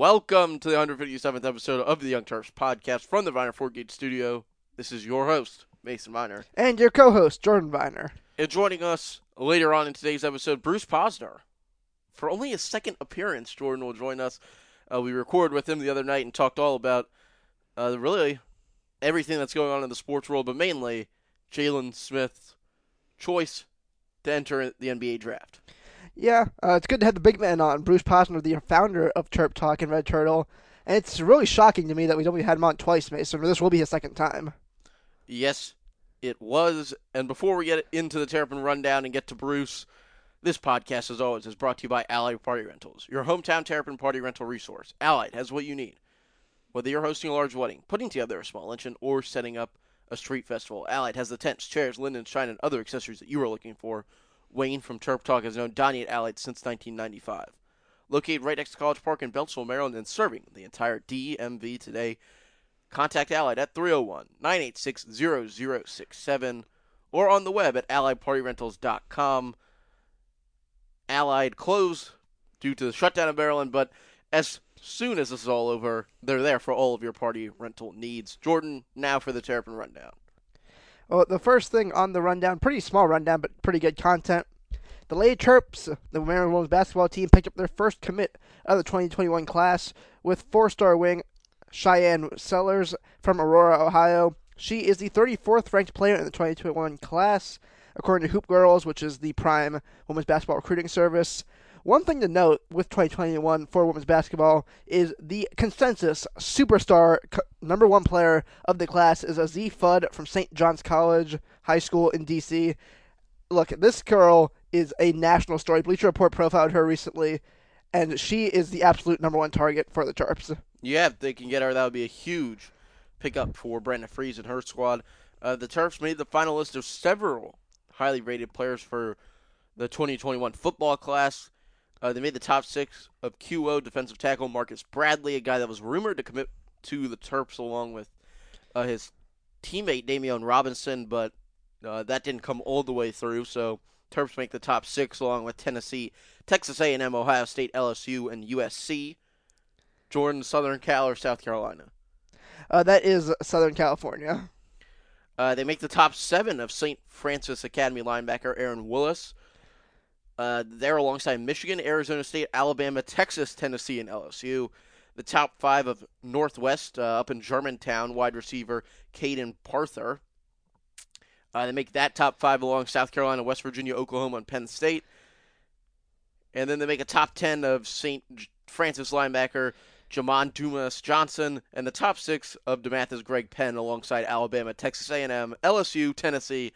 Welcome to the 157th episode of the Young Terps podcast from the Viner Ford Gate Studio. This is your host, Mason Viner. And your co host, Jordan Viner. And joining us later on in today's episode, Bruce Posner. For only a second appearance, Jordan will join us. Uh, we recorded with him the other night and talked all about uh, really everything that's going on in the sports world, but mainly Jalen Smith's choice to enter the NBA draft. Yeah, uh, it's good to have the big man on, Bruce Posner, the founder of Terp Talk and Red Turtle. And it's really shocking to me that we only had him on twice, Mason. This will be his second time. Yes, it was. And before we get into the Terrapin rundown and get to Bruce, this podcast, as always, is brought to you by Allied Party Rentals, your hometown Terrapin party rental resource. Allied has what you need. Whether you're hosting a large wedding, putting together a small luncheon, or setting up a street festival, Allied has the tents, chairs, linens, shine, and other accessories that you are looking for. Wayne from Terp Talk has known Donnie at Allied since 1995. Located right next to College Park in Beltsville, Maryland, and serving the entire DMV today. Contact Allied at 301 986 0067 or on the web at alliedpartyrentals.com. Allied closed due to the shutdown of Maryland, but as soon as this is all over, they're there for all of your party rental needs. Jordan, now for the Terrapin Rundown. Well, the first thing on the rundown, pretty small rundown, but pretty good content. The Lady Terps, the Maryland women's basketball team, picked up their first commit of the 2021 class with four-star wing Shyanne Sellers from Aurora, Ohio. She is the 34th ranked player in the 2021 class, according to Hoop Girls, which is the prime women's basketball recruiting service. One thing to note with 2021 for women's basketball is the consensus superstar number one player of the class is Azzi Fudd from St. John's College High School in D.C. Look, this girl is a national story. Bleacher Report profiled her recently, and she is the absolute number one target for the Terps. Yeah, if they can get her, that would be a huge pickup for Brenda Frese and her squad. Uh, the Terps made the final list of several highly rated players for the 2021 football class. Uh, they made the top six of QO defensive tackle Marcus Bradley, a guy that was rumored to commit to the Terps along with uh, his teammate Demeioun Robinson, but uh, that didn't come all the way through. So Terps make the top six along with Tennessee, Texas A&M, Ohio State, LSU, and USC. Jordan, Southern Cal, or South Carolina? Uh, that is Southern California. Uh, they make the top seven of St. Francis Academy linebacker Aaron Willis. Uh, they're alongside Michigan, Arizona State, Alabama, Texas, Tennessee, and LSU. The top five of Northwest uh, up in Germantown, wide receiver Kaden Prather. Uh, they make that top five along South Carolina, West Virginia, Oklahoma, and Penn State. And then they make a top 10 of St. Francis linebacker Jamon Dumas Johnson, and the top six of DeMatha's Greg Penn alongside Alabama, Texas A&M, LSU, Tennessee,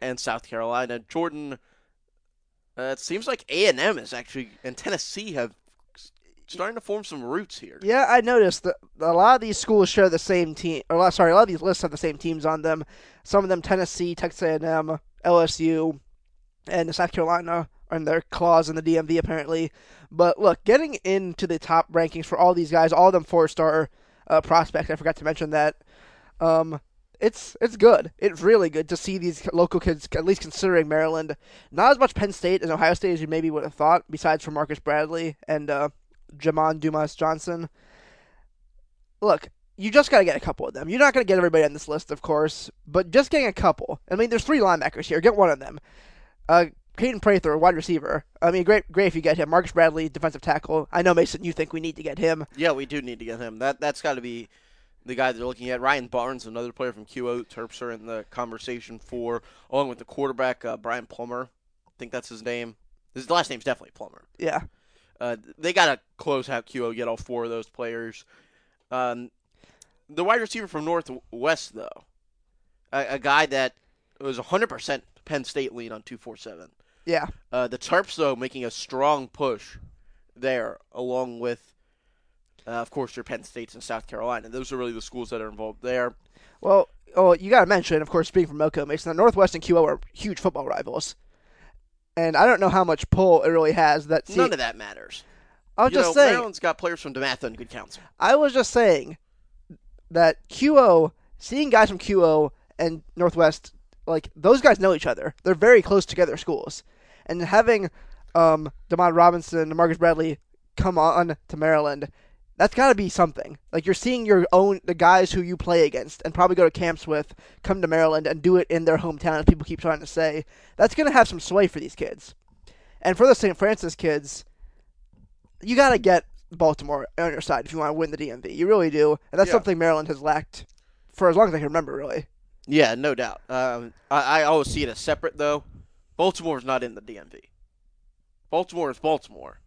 and South Carolina. Jordan uh, it seems like A and M is actually and Tennessee have starting to form some roots here. Yeah, I noticed that a lot of these schools share the same team. Or sorry, a lot of these lists have the same teams on them. Some of them Tennessee, Texas A&M, LSU, and South Carolina are in their claws in the DMV apparently. But look, getting into the top rankings for all these guys, all of them four star uh, prospects. I forgot to mention that. Um, it's it's good. It's really good to see these local kids at least considering Maryland. Not as much Penn State and Ohio State as you maybe would have thought, besides for Marcus Bradley and uh, Jamon Dumas Johnson. Look, you just got to get a couple of them. You're not going to get everybody on this list, of course, but just getting a couple. I mean, there's three linebackers here. Get one of them. Uh, Kaden Prather, wide receiver. I mean, great, great if you get him. Marcus Bradley, defensive tackle. I know Mason, you think we need to get him. Yeah, we do need to get him. That that's got to be the guy they're looking at. Ryan Barnes, another player from QO. Terps are in the conversation for, along with the quarterback, uh, Brian Plummer. I think that's his name. His last name's definitely Plummer. Yeah. Uh, they got to close out QO, get all four of those players. Um, the wide receiver from Northwest, though, a, a guy that was 100% Penn State lean on 247. Yeah. Uh, the Terps, though, making a strong push there, along with uh, of course, your Penn States and South Carolina. Those are really the schools that are involved there. Well, oh, you got to mention, of course, speaking from Moco Mason, the Northwest and QO are huge football rivals, and I don't know how much pull it really has. That none of that matters. I was you just know, saying. Maryland's got players from DeMatha and good counsel. I was just saying that QO, seeing guys from QO and Northwest, like those guys know each other. They're very close together schools, and having um, Demeioun Robinson and Marcus Bradley come on to Maryland That's got to be something. Like you're seeing your own the guys who you play against and probably go to camps with come to Maryland and do it in their hometown. As people keep trying to say, that's going to have some sway for these kids. And for the St. Francis kids, you got to get Baltimore on your side if you want to win the DMV. You really do, and that's Yeah. something Maryland has lacked for as long as I can remember. Really, Yeah, no doubt. Um, I, I always see it as separate, though. Baltimore's not in the DMV. Baltimore is Baltimore.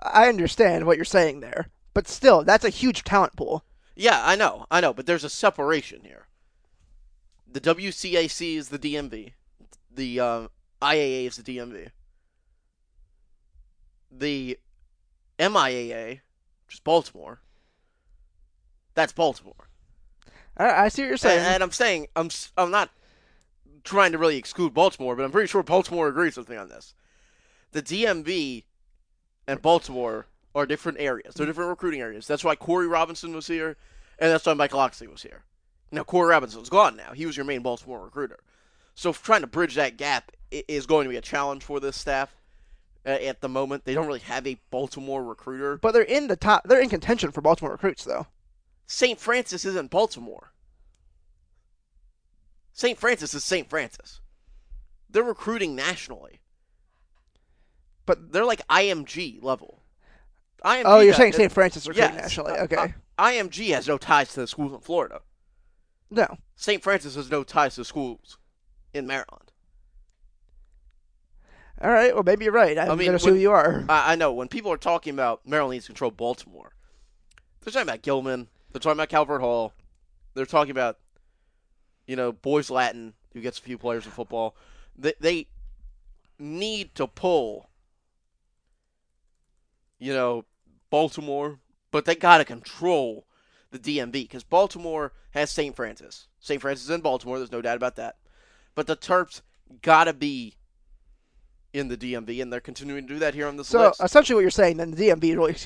I understand what you're saying there, but still, that's a huge talent pool. Yeah, I know, I know, but there's a separation here. The WCAC is the DMV. The uh, IAA is the DMV. The MIAA, which is Baltimore, that's Baltimore. I, I see what you're saying. And, and I'm saying I'm I'm not trying to really exclude Baltimore, but I'm pretty sure Baltimore agrees with me on this. The DMV and Baltimore are different areas. They're different recruiting areas. That's why Corey Robinson was here, and that's why Michael Locksley was here. Now Corey Robinson's gone now. He was your main Baltimore recruiter. So trying to bridge that gap is going to be a challenge for this staff. At the moment, they don't really have a Baltimore recruiter. but they're in the top. They're in contention for Baltimore recruits, though. St. Francis isn't Baltimore. St. Francis is St. Francis. They're recruiting nationally. But They're like IMG level. IMG oh, you're saying St. Francis recruiting yes. nationally? Uh, Okay, uh, IMG has no ties to the schools in Florida. no. St. Francis has no ties to schools in Maryland. All right. Well, maybe you're right. I'm mean, gonna assume you are. I, I know when people are talking about Maryland needs to control Baltimore, they're talking about Gilman. They're talking about Calvert Hall. They're talking about, you know, Boys Latin, who gets a few players in football. They, they need to pull, you know, Baltimore, but they got to control the DMV because Baltimore has St. Francis. St. Francis is in Baltimore. There's no doubt about that. But the Terps got to be in the DMV, and they're continuing to do that here on this So list. essentially, what you're saying then the DMV really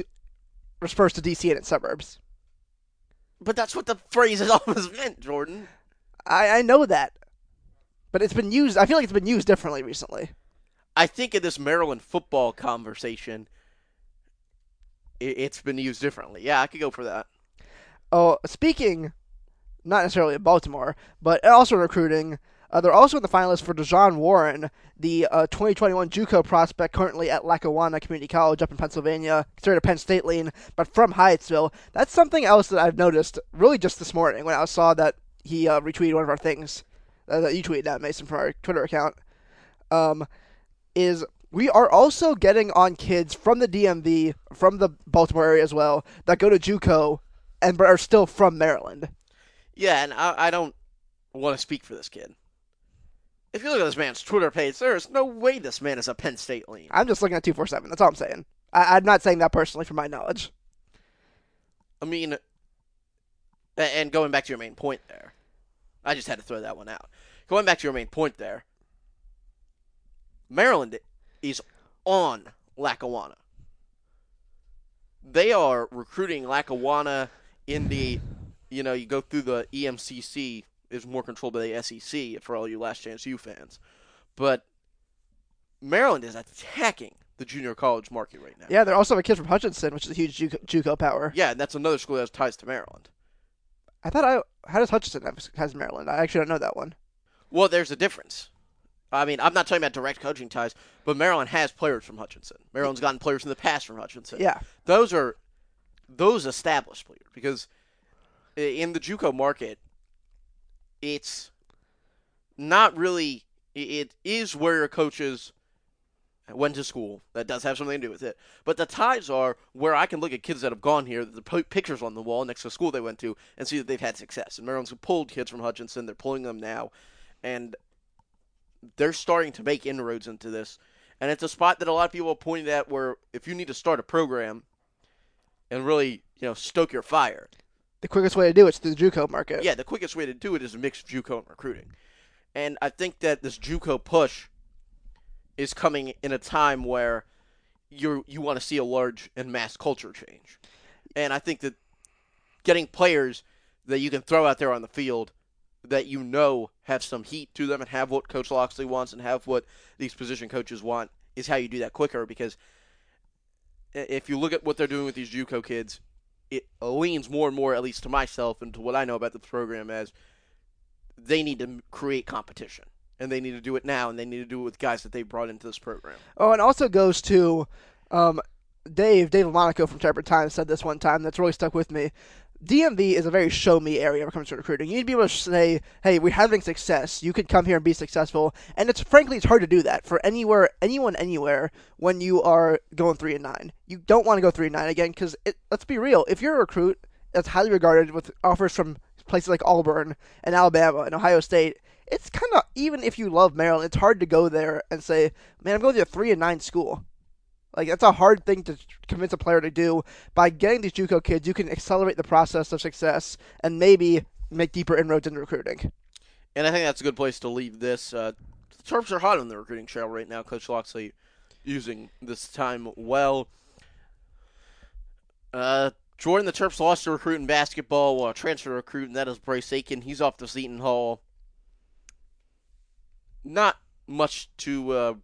refers to DC and its suburbs. But that's what the phrase has always meant, Jordan. I I know that, but it's been used. I feel like it's been used differently recently. I think in this Maryland football conversation, it's been used differently. Yeah, I could go for that. Oh, speaking, not necessarily of Baltimore, but also recruiting. Uh, they're also in the finalists for Dejon Warren, the uh, 2021 JUCO prospect currently at Lackawanna Community College up in Pennsylvania, considered a Penn State lean, but from Hyattsville. That's something else that I've noticed really just this morning when I saw that he uh, retweeted one of our things uh, that you tweeted out, Mason, from our Twitter account. Um, is we are also getting on kids from the DMV, from the Baltimore area as well, that go to JUCO and but are still from Maryland. Yeah, and I, I don't want to speak for this kid. If you look at this man's Twitter page, there is no way this man is a Penn State lean. I'm just looking at two four seven. That's all I'm saying. I, I'm not saying that personally, from my knowledge. I mean, and going back to your main point there, I just had to throw that one out. Going back to your main point there, Maryland is on Lackawanna. They are recruiting Lackawanna in the, you know, you go through the EMCC is more controlled by the SEC for all you Last Chance U fans, but Maryland is attacking the junior college market right now. Yeah, they're also have a kid from Hutchinson, which is a huge JUCO, JUCO power. Yeah, and that's another school that has ties to Maryland. I thought I how does Hutchinson have has Maryland? I actually don't know that one. Well, there's a difference. I mean, I'm not talking about direct coaching ties, but Maryland has players from Hutchinson. Maryland's gotten players in the past from Hutchinson. Yeah, Those are those established players because in the JUCO market, it's not really. It is where your coaches went to school. That does have something to do with it. But the ties are where I can look at kids that have gone here, the pictures on the wall next to the school they went to, and see that they've had success. And Maryland's pulled kids from Hutchinson. They're pulling them now, and they're starting to make inroads into this. And it's a spot that a lot of people have pointed at where if you need to start a program and really, you know, stoke your fire, the quickest way to do it's through the JUCO market. yeah, the quickest way to do it is a mix JUCO and recruiting. And I think that this JUCO push is coming in a time where you you want to see a large and mass culture change. And I think that getting players that you can throw out there on the field that you know have some heat to them and have what Coach Locksley wants and have what these position coaches want is how you do that quicker because if you look at what they're doing with these JUCO kids, it leans more and more, at least to myself and to what I know about the program, as they need to create competition. And they need to do it now, and they need to do it with guys that they brought into this program. Oh, and also goes to um, Dave, Dave Monaco from Terrapin Times said this one time that's really stuck with me. DMV is a very show me area when it comes to recruiting. You need to be able to say, "Hey, we're having success. You could come here and be successful." And it's frankly, it's hard to do that for anywhere, anyone, anywhere when you are going three and nine. You don't want to go three and nine again because let's be real. If you're a recruit that's highly regarded with offers from places like Auburn and Alabama and Ohio State, it's kind of even if you love Maryland, it's hard to go there and say, "Man, I'm going to a three and nine school." Like that's a hard thing to convince a player to do. By getting these JUCO kids, you can accelerate the process of success and maybe make deeper inroads in recruiting. And I think that's a good place to leave this. Uh, the Terps are hot on the recruiting trail right now. Coach Locksley using this time well. Uh, Jordan, the Terps lost a recruit in basketball, a transfer recruit, and that is Bryce Aiken. He's off to Seton Hall. Not much to uh,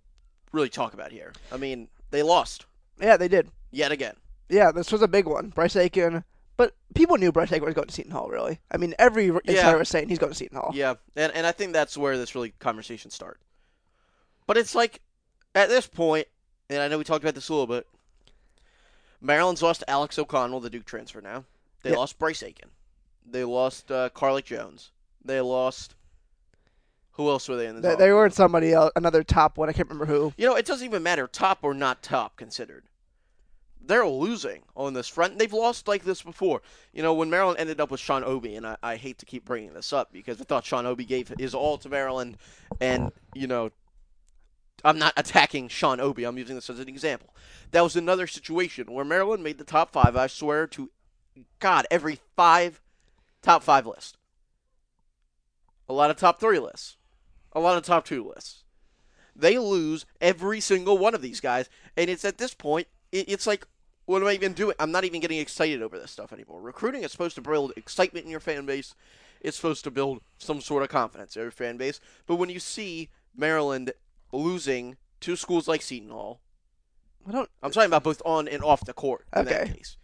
really talk about here. I mean, they lost. Yeah, they did. Yet again. Yeah, this was a big one. Bryce Aiken. But people knew Bryce Aiken was going to Seton Hall, really. I mean, every insider yeah. was saying he's going to Seton Hall. Yeah, and, and I think that's where this really conversation starts. But it's like, at this point, and I know we talked about this a little bit, Maryland's lost Alex O'Connell, the Duke transfer now. They yeah. lost Bryce Aiken. They lost uh, Carlik Jones. They lost who else were they in the? They, they weren't somebody else, another top one. I can't remember who. You know, it doesn't even matter top or not top considered. They're losing on this front. They've lost like this before. You know, when Maryland ended up with Sean Obi, and I, I hate to keep bringing this up because I thought Sean Obi gave his all to Maryland, and you know, I'm not attacking Sean Obi. I'm using this as an example. That was another situation where Maryland made the top five. I swear to God, every five top five list. A lot of top three lists a lot of top two lists. They lose every single one of these guys, and it's at this point, it's like, what am I even doing? I'm not even getting excited over this stuff anymore. Recruiting is supposed to build excitement in your fan base. It's supposed to build some sort of confidence in your fan base. But when you see Maryland losing to schools like Seton Hall, I don't. I'm talking about both on and off the court in okay. that case.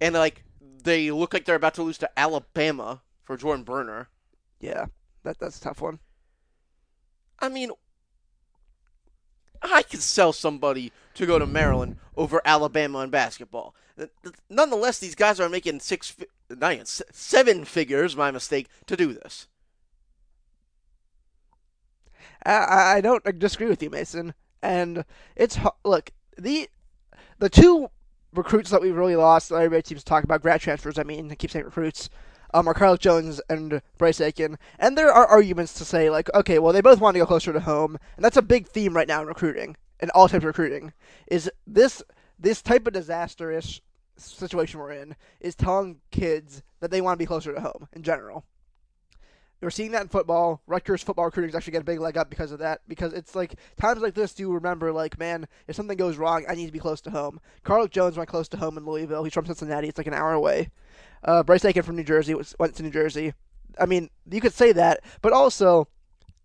And like they look like they're about to lose to Alabama for Jordan Bruner. Yeah, that that's a tough one. I mean, I could sell somebody to go to Maryland over Alabama in basketball. Nonetheless, these guys are making six, seven figures. My mistake to do this. I, I don't disagree with you, Mason. And it's look the the two recruits that we really lost. That everybody seems to talk about grad transfers. I mean, I keep saying recruits um, are Carlik Jones and Bryce Aiken. And there are arguments to say, like, okay, well, they both want to go closer to home. And that's a big theme right now in recruiting, in all types of recruiting, is this this type of disastrous situation we're in is telling kids that they want to be closer to home in general. We're seeing that in football. Rutgers football recruiting is actually getting a big leg up because of that. Because it's like times like this, do you remember, like, man, if something goes wrong, I need to be close to home. Carl Jones went close to home in Louisville. He's from Cincinnati. It's like an hour away. Uh, Bryce Aiken from New Jersey went to New Jersey. I mean, you could say that, but also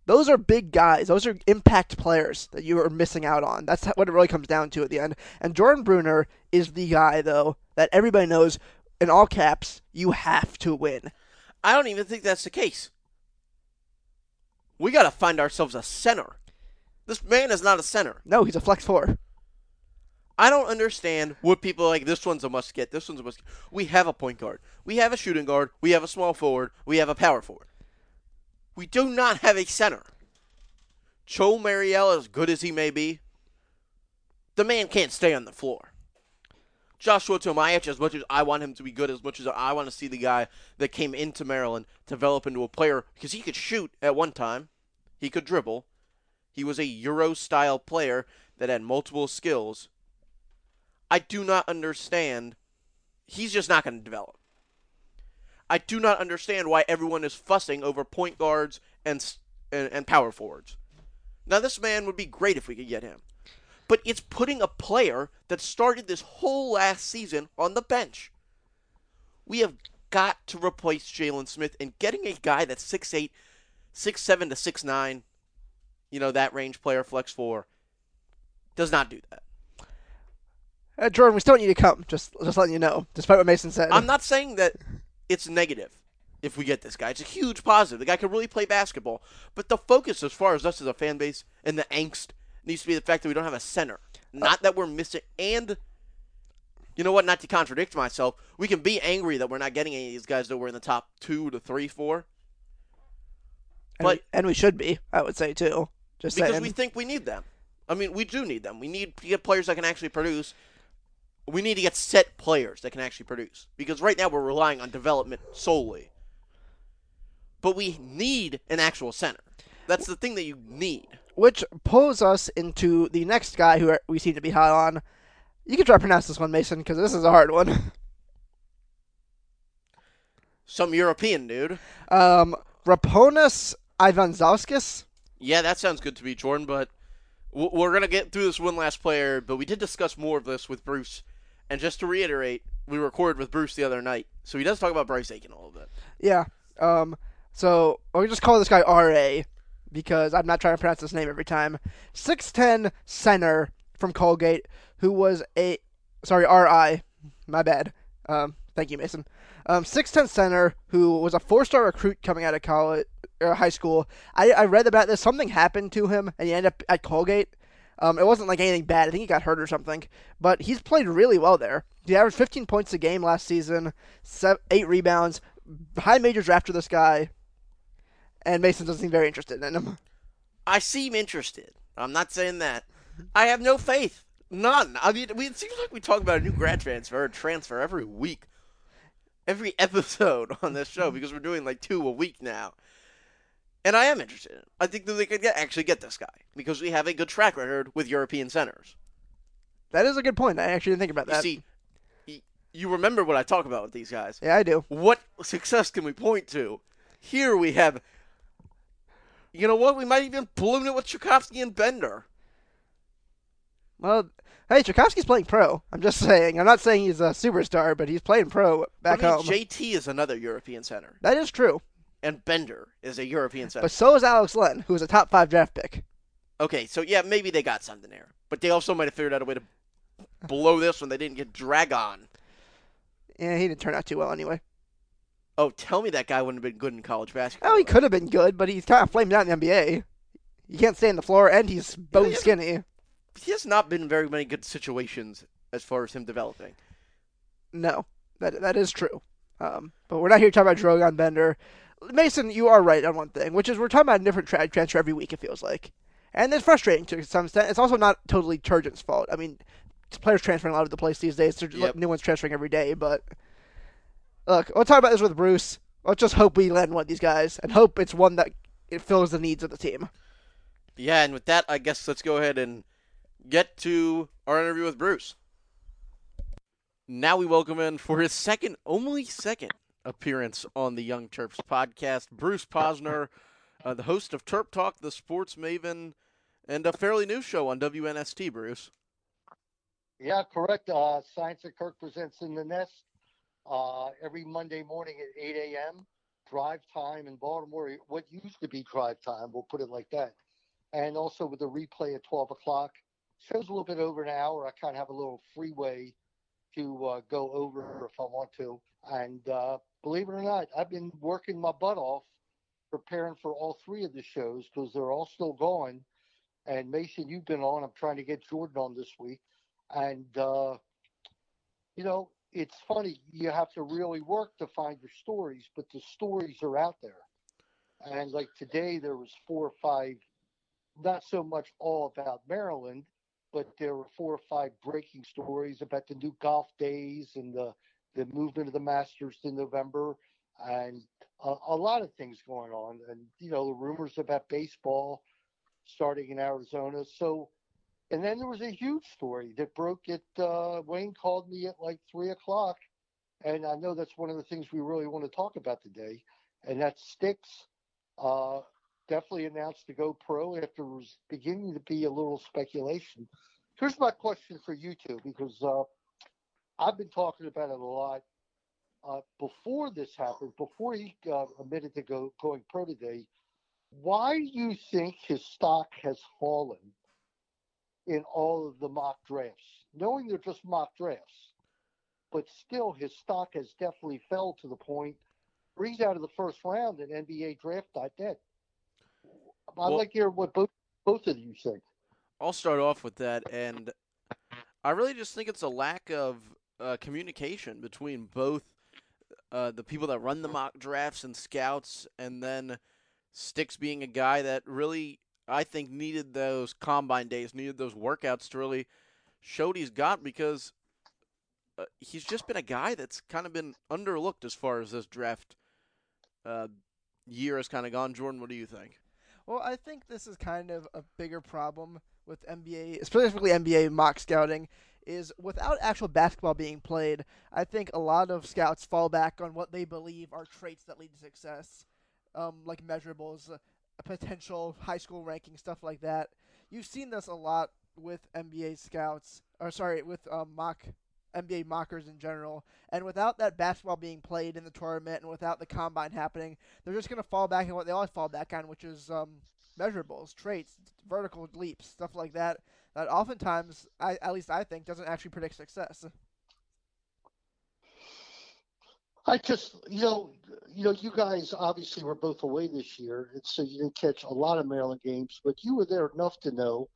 those are big guys. Those are impact players that you are missing out on. That's what it really comes down to at the end. And Jordan Bruner is the guy, though, that everybody knows in all caps you have to win. I don't even think that's the case. We got to find ourselves a center. This man is not a center. No, he's a flex four. I don't understand what people like. This one's a must get. This one's a must. Get. We have a point guard. We have a shooting guard. We have a small forward. We have a power forward. We do not have a center. Chol Marial, as good as he may be, the man can't stay on the floor. Joshua Tomaic, as much as I want him to be good, as much as I want to see the guy that came into Maryland develop into a player, because he could shoot at one time, he could dribble. He was a Euro style player that had multiple skills I do not understand. He's just not going to develop. I do not understand why everyone is fussing over point guards and, and, and power forwards. Now, this man would be great if we could get him. But it's putting a player that started this whole last season on the bench. We have got to replace Jalen Smith and getting a guy that's 6'8, 6'7 to 6'9, you know, that range player, flex 4, does not do that. Uh, Jordan, we still want you to come. Just just letting you know, despite what Mason said. I'm not saying that it's negative if we get this guy. It's a huge positive. The guy can really play basketball. But the focus, as far as us as a fan base and the angst, needs to be the fact that we don't have a center. Not that we're missing. And you know what? Not to contradict myself, we can be angry that we're not getting any of these guys that were in the top two to three, four. and, but- we, and we should be, I would say too. Just because saying. we think we need them. I mean, we do need them. We need to get players that can actually produce. We need to get set players that can actually produce because right now we're relying on development solely. But we need an actual center. That's the thing that you need. which pulls us into the next guy who we seem to be high on. You can try to pronounce this one, Mason, because this is a hard one. Some European dude. Um, Rapolas Ivanauskas. Yeah, that sounds good to me, Jordan. But we're gonna get through this one last player. But we did discuss more of this with Bruce. And just to reiterate, we recorded with Bruce the other night, so he does talk about Bryce Aiken a little bit. Yeah. Um. So I'll just call this guy RA because I'm not trying to pronounce his name every time. Six ten center from Colgate, who was a sorry RI, my bad. Um. Thank you, Mason. Um. Six ten center who was a four star recruit coming out of college or high school. I I read about this. Something happened to him, and he ended up at Colgate. Um, it wasn't like anything bad. I think he got hurt or something. But he's played really well there. He averaged 15 points a game last season, seven, eight rebounds. High major draft after this guy, and Mason doesn't seem very interested in him. I seem interested. I'm not saying that. I have no faith. None. I mean, it seems like we talk about a new grad transfer transfer every week, every episode on this show because we're doing like two a week now. And I am interested. in. I think that they could get, actually get this guy because we have a good track record with European centers. That is a good point. I actually didn't think about You that. see, you remember what I talk about with these guys. yeah, I do. What success can we point to? Here we have. You know what? We might even balloon it with Cekovsky and Bender. Well, hey, Cekovsky's playing pro. I'm just saying. I'm not saying he's a superstar, but he's playing pro back I mean, home. JT is another European center, that is true. And Bender is a European center. But so is Alex Len, who was a top five draft pick. okay, so yeah, maybe they got something there, but they also might have figured out a way to blow this when they didn't get Dragan. Yeah, he didn't turn out too well anyway. Oh, tell me that guy wouldn't have been good in college basketball. Oh, he could have been good, but he's kind of flamed out in the NBA. He can't stay on the floor, and he's bone yeah. skinny. He has not been in very many good situations as far as him developing. No, that that is true. Um, but we're not here to talk about Dragan Bender. Mason, you are right on one thing, which is we're talking about a different tra- transfer every week. It feels like, and it's frustrating to some extent. It's also not totally Turgeon's fault. I mean, players transferring all over the place these days. There's Yep. new ones transferring every day. But look, we'll talk about this with Bruce. Let's just hope we land one of these guys, and hope it's one that it fills the needs of the team. Yeah, and with that, I guess let's go ahead and get to our interview with Bruce. Now we welcome in for his second, only second appearance on the Young Terps podcast, Bruce Posner, uh, the host of Terp Talk, the sports maven, and a fairly new show on WNST. Bruce. Yeah, correct. Uh, Science at Kirk presents in the Nest uh, every Monday morning at 8 a.m. Drive time in Baltimore. What used to be drive time, we'll put it like that. And also with the replay at 12 o'clock. Show's a little bit over an hour. I kind of have a little freeway to uh, go over if I want to. And uh, believe it or not, I've been working my butt off preparing for all three of the shows because they're all still going. And Mason, you've been on. I'm trying to get Jordan on this week. And, uh, you know, it's funny. You have to really work to find your stories, but the stories are out there. And like today, there was four or five, not so much all about Maryland, but there were four or five breaking stories about the new golf days and the, the movement of the Masters to November and a, a lot of things going on. And, you know, the rumors about baseball starting in Arizona. So, and then there was a huge story that broke It uh, Wayne called me at like three o'clock, and I know that's one of the things we really want to talk about today, and that's Stix. Uh, definitely announced to go pro after there was beginning to be a little speculation. Here's my question for you two because uh, I've been talking about it a lot. Uh, before this happened, before he uh, admitted to go going pro today, why do you think his stock has fallen in all of the mock drafts? knowing they're just mock drafts, but still his stock has definitely fell to the point where he's out of the first round in NBA draft.net. I'd Well- like to hear what both both of you think. I'll start off with that, and I really just think it's a lack of uh, communication between both uh, the people that run the mock drafts and scouts, and then Stix being a guy that really, I think, needed those combine days, needed those workouts to really show what he's got because uh, he's just been a guy that's kind of been underlooked as far as this draft uh, year has kind of gone. Jordan, what do you think? Well, I think this is kind of a bigger problem with NBA, specifically NBA mock scouting, is without actual basketball being played, I think a lot of scouts fall back on what they believe are traits that lead to success, um, like measurables, uh, potential high school ranking, stuff like that. You've seen this a lot with NBA scouts, or sorry, with um, mock NBA mockers in general. And without that basketball being played in the tournament and without the combine happening, they're just going to fall back on what they always fall back on, which is um, measurables, traits, vertical leaps, stuff like that. That oftentimes, I, at least I think, doesn't actually predict success. I just, you know, you know, you guys obviously were both away this year, and so you didn't catch a lot of Maryland games, but you were there enough to know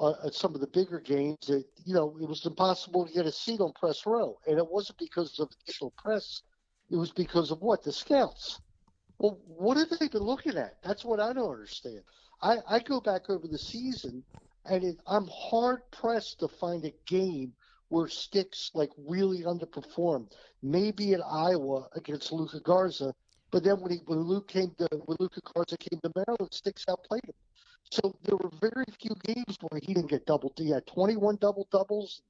uh, some of the bigger games that you know it was impossible to get a seat on press row, and it wasn't because of additional press; it was because of what the scouts. Well, what have they been looking at? That's what I don't understand. I, I go back over the season, and it, I'm hard pressed to find a game where Stix like really underperformed. Maybe in Iowa against Luka Garza, but then when he when Luke came to when Luka Garza came to Maryland, Stix outplayed him. So there were very few games where he didn't get double. He had 21 double doubles.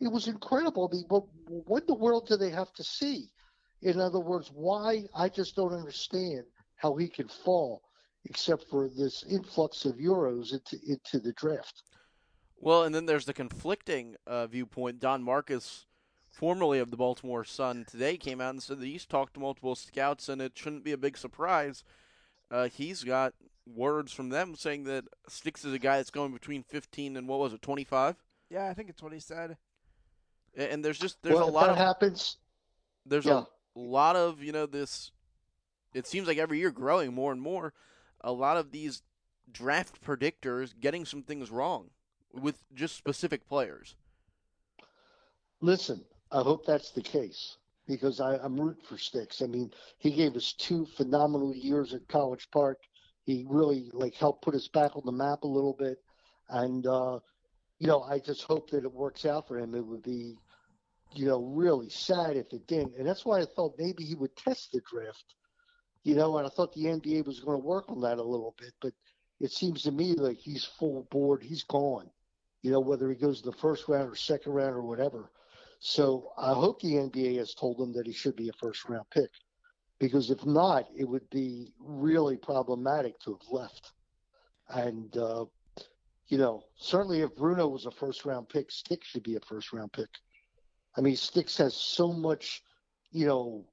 It was incredible. I mean, what, what in the world do they have to see? In other words, why? I just don't understand how he can fall, except for this influx of euros into into the draft. Well, and then there's the conflicting uh, viewpoint. Don Markus, formerly of the Baltimore Sun, today came out and said that he's talked to multiple scouts, and it shouldn't be a big surprise. Uh, he's got words from them saying that Stix is a guy that's going between 15 and what was it, 25? Yeah, I think it's what he said. A- And there's just there's well, a lot that of happens. there's Yeah. a lot of you know this. It seems like every year growing more and more. A lot of these draft predictors getting some things wrong with just specific players. Listen, I hope that's the case because I, I'm rooting for Stix. I mean, he gave us two phenomenal years at College Park. He really like helped put us back on the map a little bit, and uh, you know, I just hope that it works out for him. It would be, you know, really sad if it didn't, and that's why I thought maybe he would test the draft. You know, and I thought the NBA was going to work on that a little bit, but it seems to me like he's full board. He's gone. You know, whether he goes the first round or second round or whatever. So I hope the NBA has told him that he should be a first round pick, because if not, it would be really problematic to have left. And uh, you know, certainly if Bruno was a first round pick, Stix should be a first round pick. I mean, Stix has so much, you know,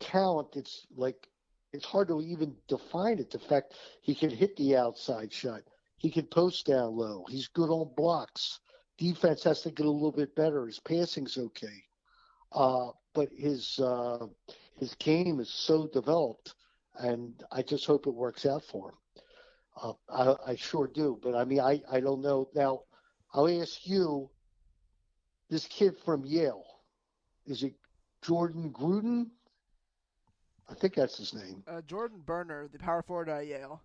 talent. It's like it's hard to even define it. The fact he can hit the outside shot, he can post down low. He's good on blocks defense has to get a little bit better. His passing's okay, uh, but his uh, his game is so developed, and I just hope it works out for him. Uh, I, I sure do, but I mean, I, I don't know. Now, I'll ask you. This kid from Yale, is it Jordan Gruden? I think that's his name. Uh, Jordan Berner, the power forward at Yale.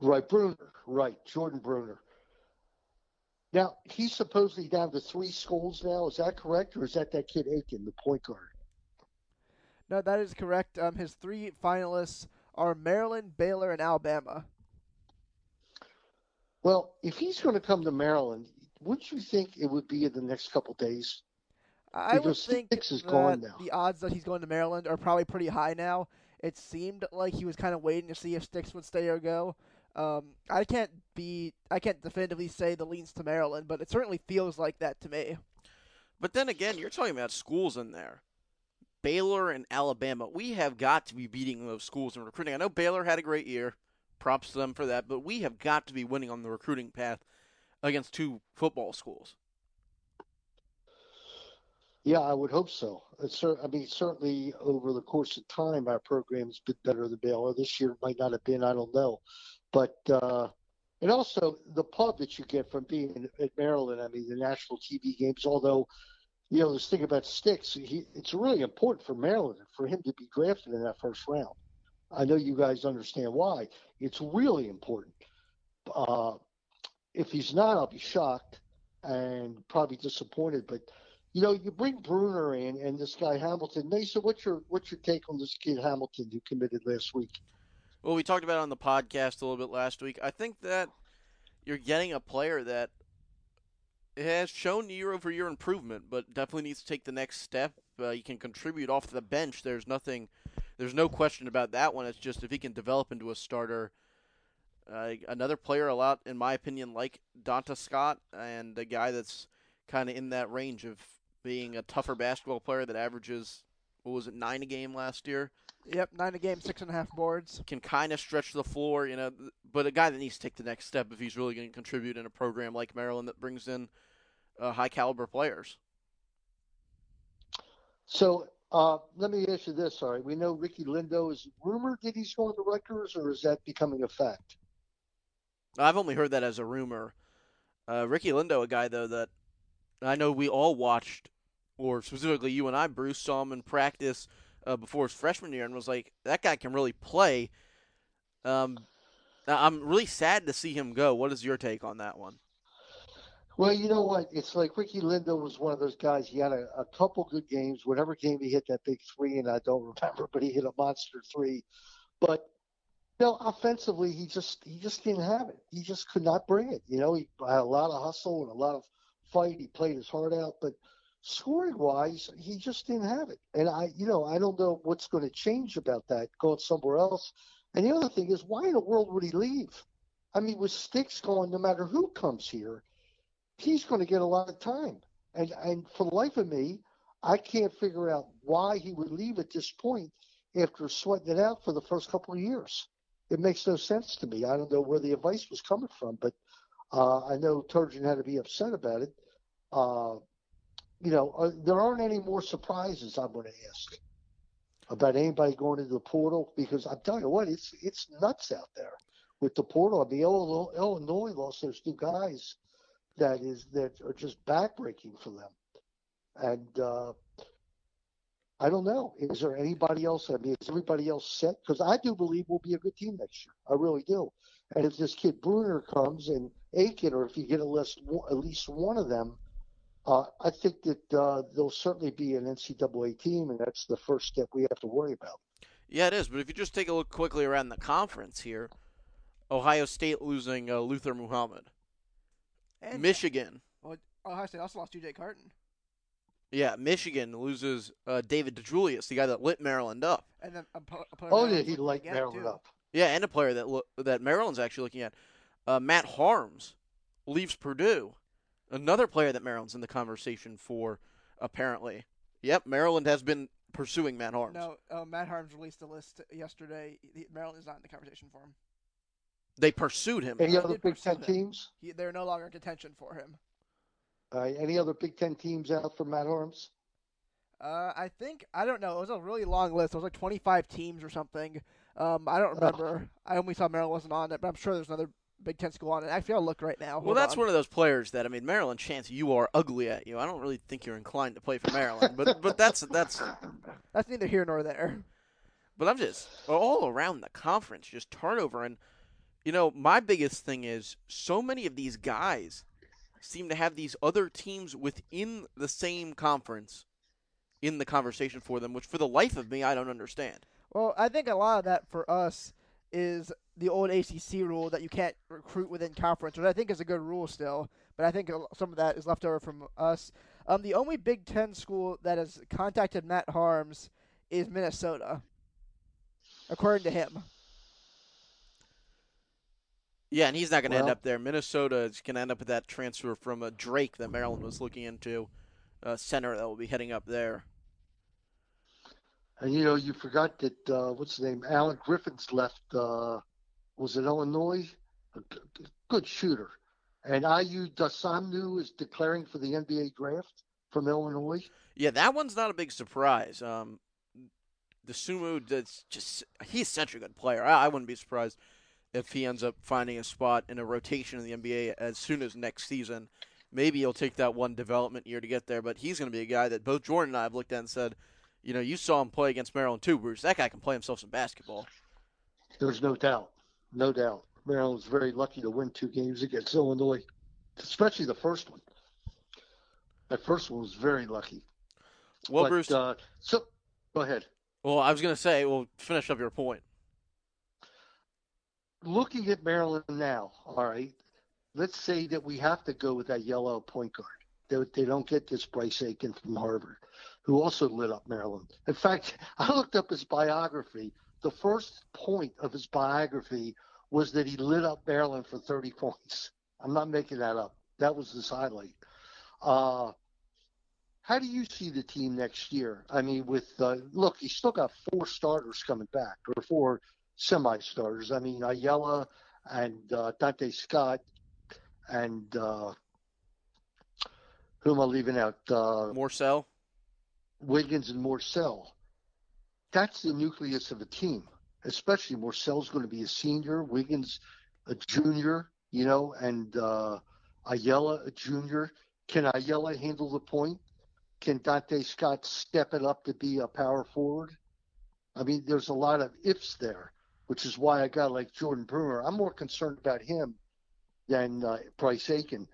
Right, Bruner. Right, Jordan Bruner. Now he's supposedly down to three schools now. Is that correct, or is that that kid Aiken, the point guard? No, that is correct. Um, his three finalists are Maryland, Baylor, and Alabama. Well, if he's going to come to Maryland, wouldn't you think it would be in the next couple days? I would think Stix is that gone now. the odds that he's going to Maryland are probably pretty high now. It seemed like he was kind of waiting to see if Stix would stay or go. Um, I can't be, I can't definitively say the leans to Maryland, but it certainly feels like that to me. But then again, you're talking about schools in there. Baylor and Alabama. We have got to be beating those schools in recruiting. I know Baylor had a great year. Props to them for that. But we have got to be winning on the recruiting path against two football schools. Yeah, I would hope so. Cer- I mean, certainly over the course of time, our program's been better than Baylor. This year might not have been, I don't know. But, uh, and also the pub that you get from being at Maryland, I mean, the national TV games, although, you know, this thing about Stix, he, it's really important for Maryland for him to be drafted in that first round. I know you guys understand why. It's really important. Uh, if he's not, I'll be shocked and probably disappointed. But you know, you bring Bruner in and this guy Hamilton. Mason, what's your what's your take on this kid Hamilton who committed last week? Well, we talked about on the podcast a little bit last week. I think that you're getting a player that has shown year over year improvement, but definitely needs to take the next step. Uh, he can contribute off the bench. There's nothing, there's no question about that one. It's just if he can develop into a starter. Uh, another player, a lot, in my opinion, like Donta Scott, and a guy that's kind of in that range of being a tougher basketball player that averages, what was it, nine a game last year? Yep, nine a game, six and a half boards. Can kind of stretch the floor, you know, but a guy that needs to take the next step if he's really going to contribute in a program like Maryland that brings in uh, high caliber players. So uh, let me ask you this. All right, we know Ricky Lindo is rumored that he's going to Rutgers, or is that becoming a fact? I've only heard that as a rumor. Uh, Ricky Lindo, a guy though that I know we all watched, or specifically you and I, Bruce saw him in practice uh, before his freshman year, and was like, that guy can really play. Um, I'm really sad to see him go. What is your take on that one? Well, you know what? It's like Ricky Lindo was one of those guys. He had a, a couple good games. Whatever game he hit that big three, and I don't remember, but he hit a monster three. But you know, offensively, he just he just didn't have it. He just could not bring it. You know, he had a lot of hustle and a lot of fight. He played his heart out, but scoring wise, he just didn't have it. And I, you know, I don't know what's going to change about that going somewhere else. And the other thing is, why in the world would he leave? I mean, with Stix going, no matter who comes here, he's going to get a lot of time. And and for the life of me, I can't figure out why he would leave at this point after sweating it out for the first couple of years. It makes no sense to me. I don't know where the advice was coming from, but uh, I know Turgeon had to be upset about it. Uh, you know, uh, there aren't any more surprises. I'm going to ask about anybody going into the portal because I'm telling you what, it's it's nuts out there with the portal. I mean, Illinois lost those two guys that is that are just backbreaking for them. And uh, I don't know. Is there anybody else? I mean, is everybody else set? Because I do believe we'll be a good team next year. I really do. And if this kid Bruner comes and Aiken, or if you get at least at least one of them, uh, I think that uh, there'll certainly be an NCAA team, and that's the first step we have to worry about. Yeah, it is. But if you just take a look quickly around the conference here, Ohio State losing uh, Luther Muhammad. And Michigan. Well, Ohio State also lost D.J. Carton. Yeah, Michigan loses uh, David DeJulius, the guy that lit Maryland up. And then a, a oh, yeah, he lit Maryland too. up. Yeah, and a player that lo- that Maryland's actually looking at. Uh, Matt Haarms, leaves Purdue. Another player that Maryland's in the conversation for, apparently. Yep, Maryland has been pursuing Matt Haarms. No, uh, Matt Haarms released a list yesterday. Maryland is not in the conversation for him. They pursued him. Any other Big Ten him. teams? He, they're no longer in contention for him. Uh, any other Big Ten teams out for Matt Haarms? Uh, I think I don't know. It was a really long list. It was like 25 teams or something. Um, I don't remember. I only saw Maryland wasn't on it, but I'm sure there's another Big Ten school on it. Actually, I'll look right now. Hold well, that's on. one of those players that I mean, Maryland. Chance you are ugly at you. I don't really think you're inclined to play for Maryland, but but that's that's that's neither here nor there. But I'm just all around the conference, just turnover and you know, my biggest thing is so many of these guys seem to have these other teams within the same conference in the conversation for them, which for the life of me, I don't understand. Well, I think a lot of that for us is the old ACC rule that you can't recruit within conference, which I think is a good rule still. But I think some of that is left over from us. Um, the only Big Ten school that has contacted Matt Haarms is Minnesota, according to him. Yeah, and he's not going to well, end up there. Minnesota is going to end up with that transfer from a Drake that Maryland was looking into, uh, center that will be heading up there. And you know, you forgot that uh, what's the name? Alan Griffin's left. Uh, was it Illinois? A good shooter. And Ayo Dosunmu is declaring for the NBA draft. from Illinois. Yeah, that one's not a big surprise. Um, Dosunmu, that's just he's such a good player. I, I, wouldn't be surprised if he ends up finding a spot in a rotation in the NBA as soon as next season. Maybe he'll take that one development year to get there, but he's going to be a guy that both Jordan and I have looked at and said, you know, you saw him play against Maryland too, Bruce. That guy can play himself some basketball. There's no doubt, no doubt. Maryland was very lucky to win two games against Illinois, especially the first one. That first one was very lucky. Well, but, Bruce. Uh, so, go ahead. Well, I was going to say, well, finish up your point. Looking at Maryland now, all right, let's say that we have to go with that yellow point guard. They, they don't get this Bryce Aiken from Harvard, who also lit up Maryland. In fact, I looked up his biography. The first point of his biography was that he lit up Maryland for 30 points. I'm not making that up. That was his highlight. Uh, how do you see the team next year? I mean, with uh, look, he's still got four starters coming back, or four semi-starters. I mean, Ayala and uh, Donta Scott, and uh, who am I leaving out? Uh, Morsell, Wiggins, and Morsell. That's the nucleus of a team. Especially Morsell's going to be a senior, Wiggins a junior, you know, and uh, Ayala a junior. Can Ayala handle the point? Can Donta Scott step it up to be a power forward? I mean, there's a lot of ifs there, which is why I got like Jordan Bruner. I'm more concerned about him than uh, Bryce Aiken.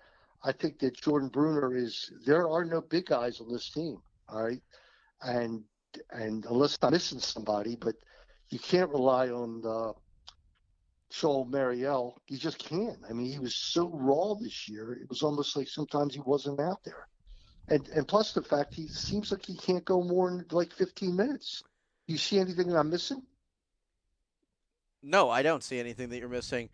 I think that Jordan Bruner is. There are no big guys on this team. All right, and and unless I'm missing somebody, but you can't rely on uh, Chol Marial. You just can't. I mean, he was so raw this year. It was almost like sometimes he wasn't out there and and plus the fact he seems like he can't go more than like 15 minutes. Do you see anything that I'm missing? No, I don't see anything that you're missing.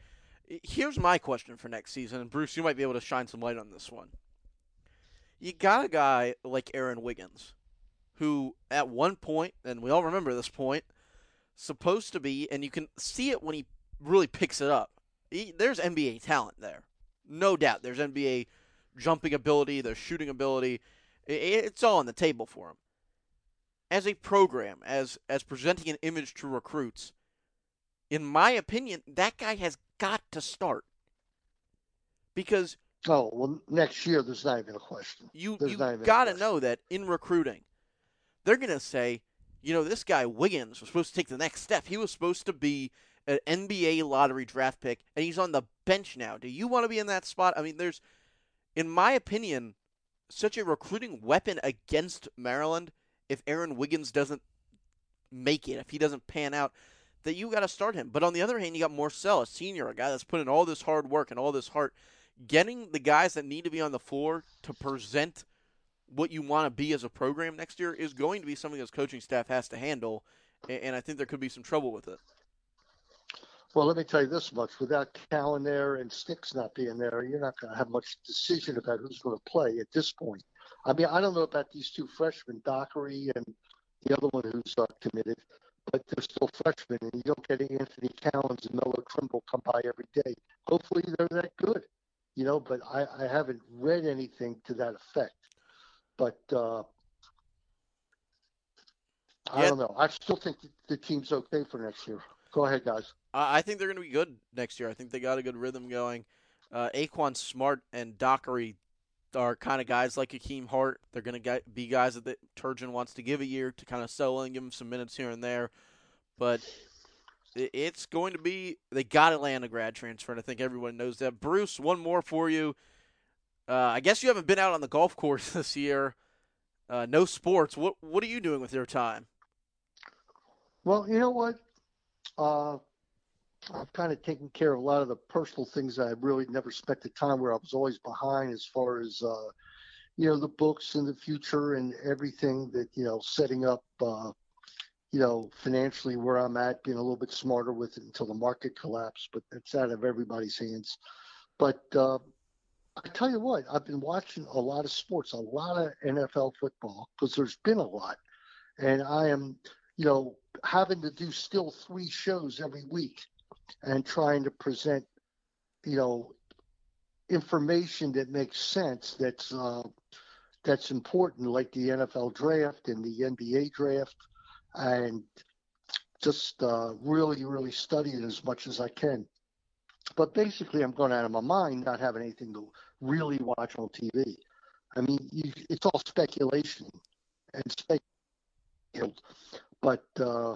Here's my question for next season, and Bruce, you might be able to shine some light on this one. You got a guy like Aaron Wiggins, who at one point, and we all remember this point, supposed to be, and you can see it when he really picks it up. He, there's NBA talent there, no doubt. There's NBA jumping ability, there's shooting ability. It's all on the table for him. As a program, as as presenting an image to recruits, in my opinion, that guy has got to start. Because oh well, next year there's not even a question. You there's you got to know that in recruiting, they're gonna say, you know, this guy Wiggins was supposed to take the next step. He was supposed to be an NBA lottery draft pick, and he's on the bench now. Do you want to be in that spot? I mean, there's in my opinion, such a recruiting weapon against Maryland if Aaron Wiggins doesn't make it, if he doesn't pan out, that you got to start him. But on the other hand, you got Morsell, a senior, a guy that's put in all this hard work and all this heart. Getting the guys that need to be on the floor to present what you want to be as a program next year is going to be something this coaching staff has to handle, and I think there could be some trouble with it. Well, let me tell you this much: without Cowan there and Stix not being there, you're not going to have much decision about who's going to play at this point. I mean, I don't know about these two freshmen, Dockery and the other one who's uh, committed, but they're still freshmen, and you don't get Anthony Cowans and Noah Trimble come by every day. Hopefully, they're that good, you know. But I, I haven't read anything to that effect. But uh, I don't know. I still think the team's okay for next year. Go ahead, guys. I think they're going to be good next year. I think they got a good rhythm going. Uh, Aquan Smart and Dockery are kind of guys like Hakim Hart. They're going to be guys that Turgeon wants to give a year to kind of settle and give them some minutes here and there. But it's going to be they got to land a grad transfer, and I think everyone knows that. Bruce, one more for you. Uh, I guess you haven't been out on the golf course this year. Uh, no sports. What what are you doing with your time? Well, you know what. Uh, I've kind of taken care of a lot of the personal things I really never spent the time where I was always behind as far as, uh, you know, the books and the future and everything that, you know, setting up, uh, you know, financially where I'm at, being a little bit smarter with it until the market collapsed, but it's out of everybody's hands. But uh, I tell you what, I've been watching a lot of sports, a lot of NFL football, because there's been a lot. And I am, you know, having to do still three shows every week and trying to present, you know, information that makes sense. That's uh, that's important, like the NFL draft and the NBA draft, and just uh, really, really study it as much as I can. But basically, I'm going out of my mind not having anything to really watch on TV. I mean, you, it's all speculation and speculation. But uh,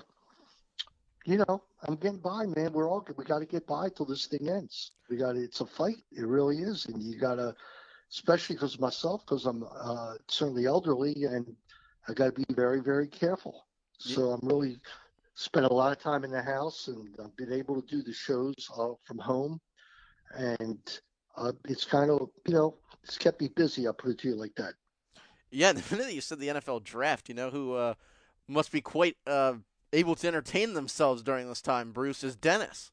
you know, I'm getting by, man. We're all we got to get by till this thing ends. We got it's a fight. It really is, and you got to, especially because myself, because I'm uh, certainly elderly, and I got to be very, very careful. So I'm really spent a lot of time in the house, and I've been able to do the shows uh, from home, and uh, it's kind of you know it's kept me busy. I'll put it to you like that. Yeah, the minute you said the NFL draft, you know who uh, must be quite uh, able to entertain themselves during this time, Bruce, is Dennis.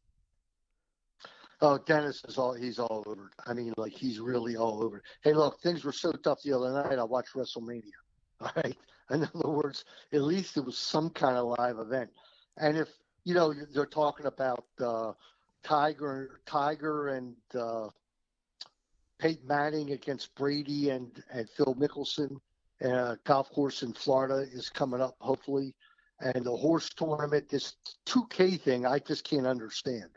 Oh, Dennis is all he's all over. I mean, like he's really all over. Hey, look, things were so tough the other night. I watched WrestleMania. All right. In other words, at least it was some kind of live event. And if you know they're talking about uh, Tiger, Tiger and uh, Peyton Manning against Brady and and Phil Mickelson, uh, golf course in Florida is coming up hopefully and the horse tournament, this 2K thing, I just can't understand.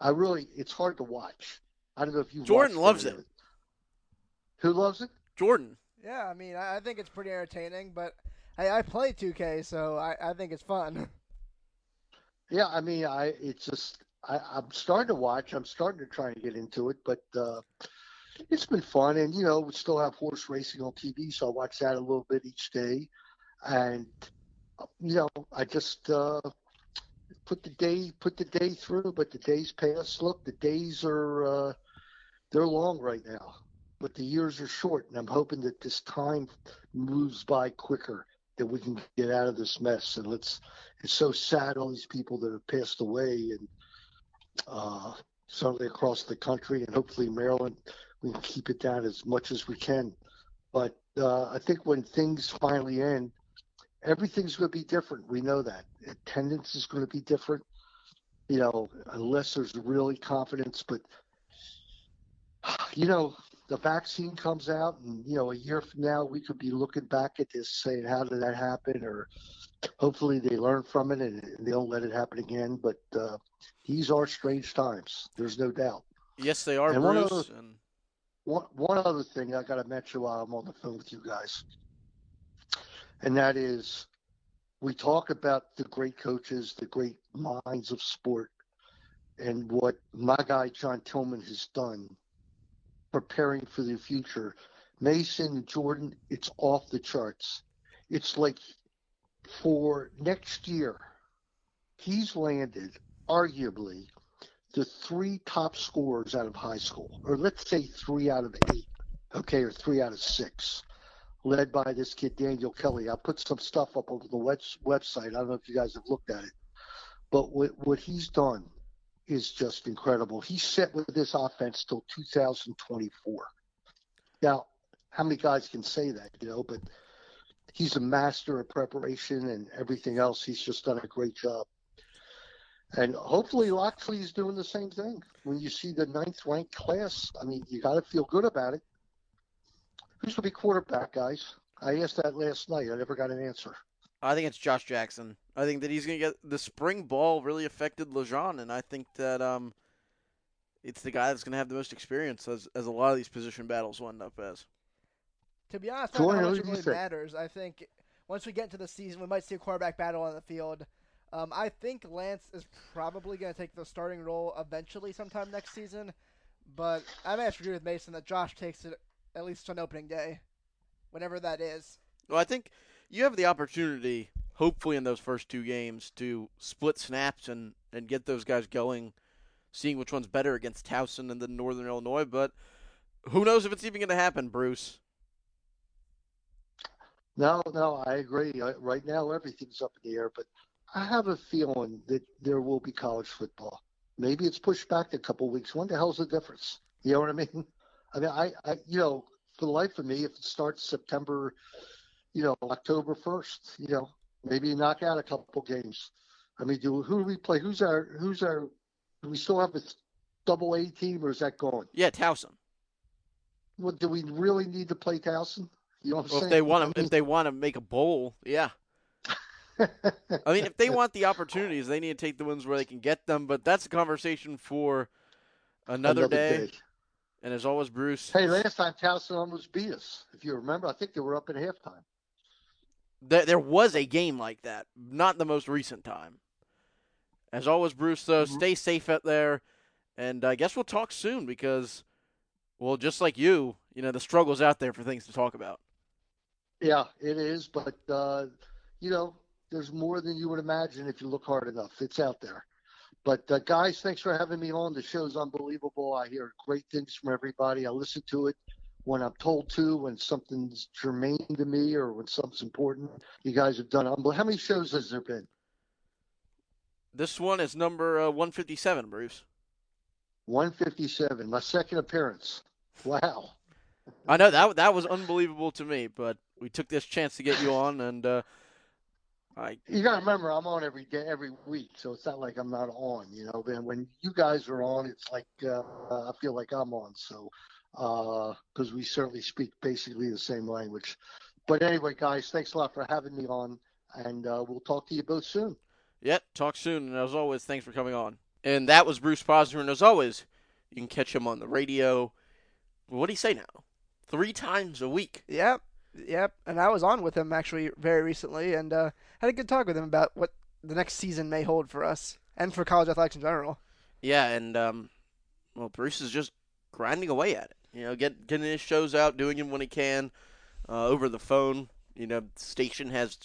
I really, it's hard to watch. I don't know if you. Jordan loves it. it. Who loves it? Jordan. Yeah, I mean, I think it's pretty entertaining, but hey, I play 2K, so I, I think it's fun. Yeah, I mean, I it's just I, I'm starting to watch. I'm starting to try and get into it, but uh, it's been fun. And you know, we still have horse racing on TV, so I watch that a little bit each day. And you know, I just uh, put the day put the day through, but the days pass. Look, the days are uh, they're long right now, but the years are short, and I'm hoping that this time moves by quicker, that we can get out of this mess. And let's. It's so sad all these people that have passed away, and uh, certainly across the country, and hopefully Maryland, we can keep it down as much as we can. But uh, I think when things finally end, everything's going to be different. We know that attendance is going to be different. You know, unless there's really confidence, but you know, the vaccine comes out, and you know, a year from now, we could be looking back at this, saying, "How did that happen?" Or hopefully, they learn from it and they don't let it happen again. But uh, these are strange times. There's no doubt. Yes, they are, and Bruce. One other, and... one, one other thing I got to mention while I'm on the phone with you guys and that is we talk about the great coaches, the great minds of sport, and what my guy John Tillman has done preparing for the future. Mason, Jordan, it's off the charts. It's like for next year, he's landed arguably the three top scorers out of high school, or let's say three out of eight, okay, or three out of six led by this kid Daniel Kelly. I put some stuff up over the web, website. I don't know if you guys have looked at it, but what what he's done is just incredible. He's set with this offense till 2024. Now, how many guys can say that, you know? But he's a master of preparation and everything else. He's just done a great job. And hopefully Locksley is doing the same thing. When you see the ninth ranked class, I mean, you got to feel good about it. Who's going to be quarterback, guys? I asked that last night. I never got an answer. I think it's Josh Jackson. I think that he's going to get the spring ball really affected LeGendre, and I think that um, it's the guy that's going to have the most experience as as a lot of these position battles will end up as. To be honest, I don't know how much it really matters. I think once we get into the season, we might see a quarterback battle on the field. Um, I think Lance is probably going to take the starting role eventually, sometime next season. But I may have to agree with Mason that Josh takes it at least on opening day, whenever that is. Well, I think you have the opportunity, hopefully in those first two games, to split snaps and and get those guys going, seeing which one's better against Towson and then Northern Illinois. But who knows if it's even going to happen, Bruce? No, no, I agree. Uh, right now, everything's up in the air, but I have a feeling that there will be college football. Maybe it's pushed back a couple weeks. When the hell's the difference? You know what I mean? I mean, I, I, you know, for the life of me, if it starts September, you know, October first, you know, maybe knock out a couple games. I mean, do who do we play? Who's our who's our? Do we still have a double A team, or is that gone? Yeah, Towson. Well, do we really need to play Towson? You know what I'm Well, if saying? they want I to, if they want to make a bowl, yeah. I mean, if they want the opportunities, they need to take the wins where they can get them. But that's a conversation for another, day. And as always, Bruce, Hey, last time Towson almost beat us. If you remember, I think they were up at halftime. There, there was a game like that, not the most recent time. As always, Bruce, though, Mhm. stay safe out there, and I guess we'll talk soon because, well, just like you, you know, the struggle's out there for things to talk about. Yeah, it is, but uh, you know, there's more than you would imagine if you look hard enough. It's out there. But uh, guys, thanks for having me on. The show's unbelievable. I hear great things from everybody. I listen to it when I'm told to, when something's germane to me, or when something's important. You guys have done unbelievable. How many shows has there been? This one is number uh, 157, Bruce. 157. My second appearance. Wow. I know that that was unbelievable to me, but we took this chance to get you on, and uh, I You got to remember, I'm on every day, every week, so it's not like I'm not on. You know, and when you guys are on, it's like uh, I feel like I'm on. So, because we certainly speak basically the same language. But anyway, guys, thanks a lot for having me on, and uh, we'll talk to you both soon. Yep, talk soon. And as always, thanks for coming on. And that was Bruce Posner. And as always, you can catch him on the radio. What do you say now? Three times a week. Yep, yep. And I was on with him actually very recently, and uh, had a good talk with him about what the next season may hold for us and for college athletics in general. Yeah, and um, well, Bruce is just grinding away at it. You know, get, getting his shows out, doing them when he can, uh, over the phone. You know, the station has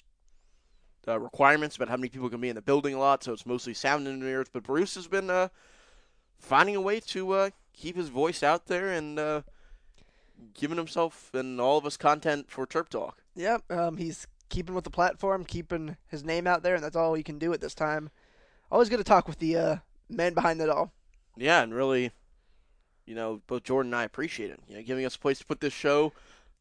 uh, requirements about how many people can be in the building a lot, so it's mostly sound engineers. But Bruce has been uh, finding a way to uh, keep his voice out there and uh, giving himself and all of us content for Terp Talk. Yep. Um, he's keeping with the platform, keeping his name out there, and that's all he can do at this time. Always good to talk with the uh, man behind it all. Yeah, and really, you know, both Jordan and I appreciate it. You know, giving us a place to put this show.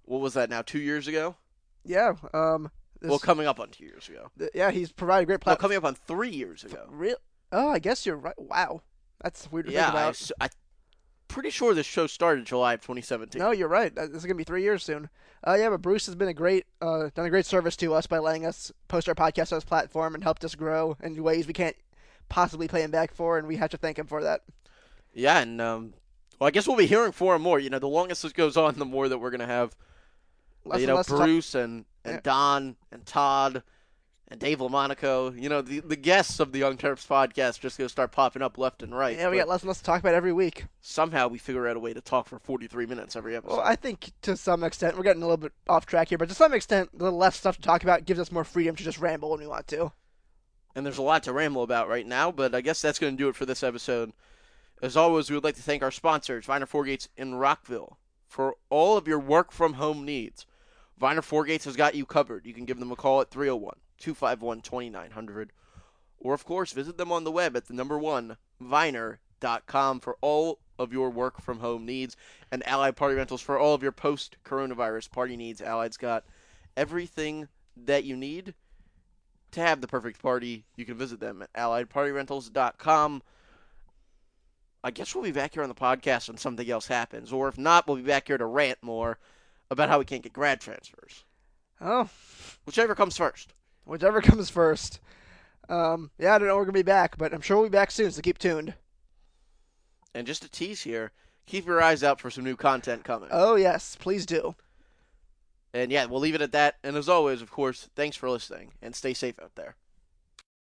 What was that now? Two years ago? Yeah. Um. This, Well, coming up on two years ago. th- yeah, he's provided a great No, platform. coming up on three years ago. Real? Oh, I guess you're right. Wow, that's weird to Yeah, think I, about. s- I- pretty sure this show started July of 2017. No, you're right. This is gonna be three years soon. Uh, yeah, but Bruce has been a great, uh, done a great service to us by letting us post our podcast on his platform and helped us grow in ways we can't possibly pay him back for, and we have to thank him for that. Yeah, and um, well, I guess we'll be hearing for him more. You know, the longest this goes on, the more that we're gonna have. uh, Less you know, to talk- Bruce and and Yeah. Don and Todd and Dave LaMonaco. You know, the the guests of the Young Terps podcast just gonna start popping up left and right. yeah, we got less and less to talk about every week. somehow we figure out a way to talk for 43 minutes every episode. Well, I think to some extent we're getting a little bit off track here, but to some extent, the less stuff to talk about gives us more freedom to just ramble when we want to. and there's a lot to ramble about right now, but I guess that's going to do it for this episode. As always, we would like to thank our sponsors, Viner Forgates in Rockville, for all of your work from home needs. Viner Forgates has got you covered. You can give them a call at 301 251 2900, or of course, visit them on the web at the number one, viner.com, for all of your work from home needs, and Allied Party Rentals for all of your post coronavirus party needs. Allied's got everything that you need to have the perfect party, you can visit them at alliedpartyrentals.com. I guess we'll be back here on the podcast when something else happens, or if not, we'll be back here to rant more about how we can't get grad transfers. Oh, Whichever comes first. whichever comes first. Um, yeah, I don't know. We're gonna be back, but I'm sure we'll be back soon. So keep tuned. And just a tease here, keep your eyes out for some new content coming. Oh yes, please do. And yeah, we'll leave it at that. And as always, of course, thanks for listening and stay safe out there.